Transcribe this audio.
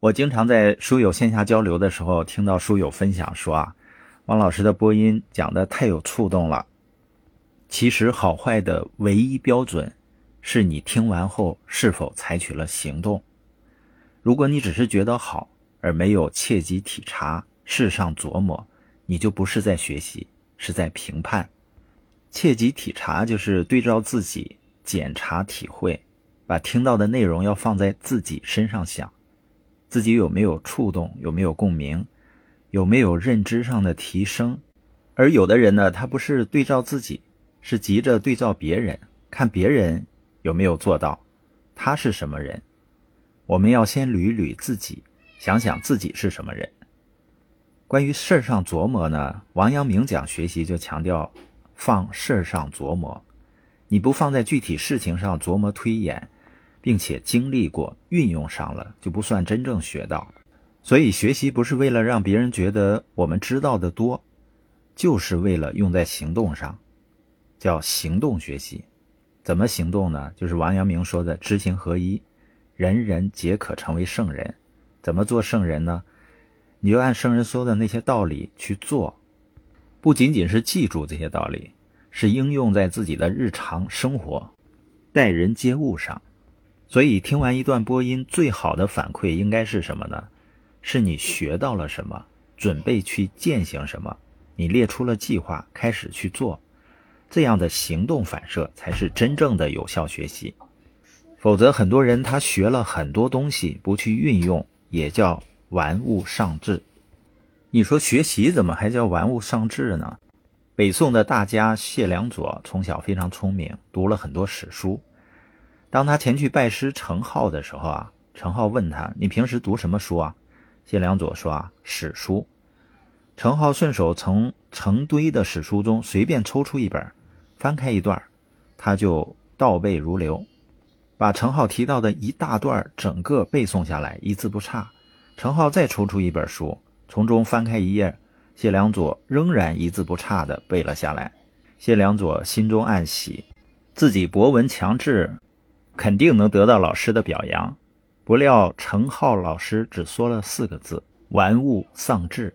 我经常在书友线下交流的时候，听到书友分享说啊，王老师的播音讲的太有触动了。其实好坏的唯一标准，是你听完后是否采取了行动。如果你只是觉得好，而没有切机体察、事上琢磨，你就不是在学习，是在评判。切机体察就是对照自己检查体会，把听到的内容要放在自己身上想。自己有没有触动，有没有共鸣，有没有认知上的提升？而有的人呢，他不是对照自己，是急着对照别人，看别人有没有做到，他是什么人？我们要先捋捋自己，想想自己是什么人。关于事儿上琢磨呢，王阳明讲学习就强调放事儿上琢磨，你不放在具体事情上琢磨推演。并且经历过、运用上了，就不算真正学到。所以学习不是为了让别人觉得我们知道的多，就是为了用在行动上，叫行动学习。怎么行动呢？就是王阳明说的知行合一，人人皆可成为圣人。怎么做圣人呢？你就按圣人说的那些道理去做，不仅仅是记住这些道理，是应用在自己的日常生活、待人接物上。所以，听完一段播音，最好的反馈应该是什么呢？是你学到了什么，准备去践行什么，你列出了计划，开始去做，这样的行动反射才是真正的有效学习。否则，很多人他学了很多东西，不去运用，也叫玩物丧志。你说学习怎么还叫玩物丧志呢？北宋的大家谢良佐从小非常聪明，读了很多史书。当他前去拜师程颢的时候啊，程颢问他：“你平时读什么书啊？”谢良佐说：“啊，史书。”程颢顺手从成堆的史书中随便抽出一本，翻开一段，他就倒背如流，把程颢提到的一大段整个背诵下来，一字不差。程颢再抽出一本书，从中翻开一页，谢良佐仍然一字不差地背了下来。谢良佐心中暗喜，自己博闻强志。肯定能得到老师的表扬，不料程浩老师只说了四个字：“玩物丧志。”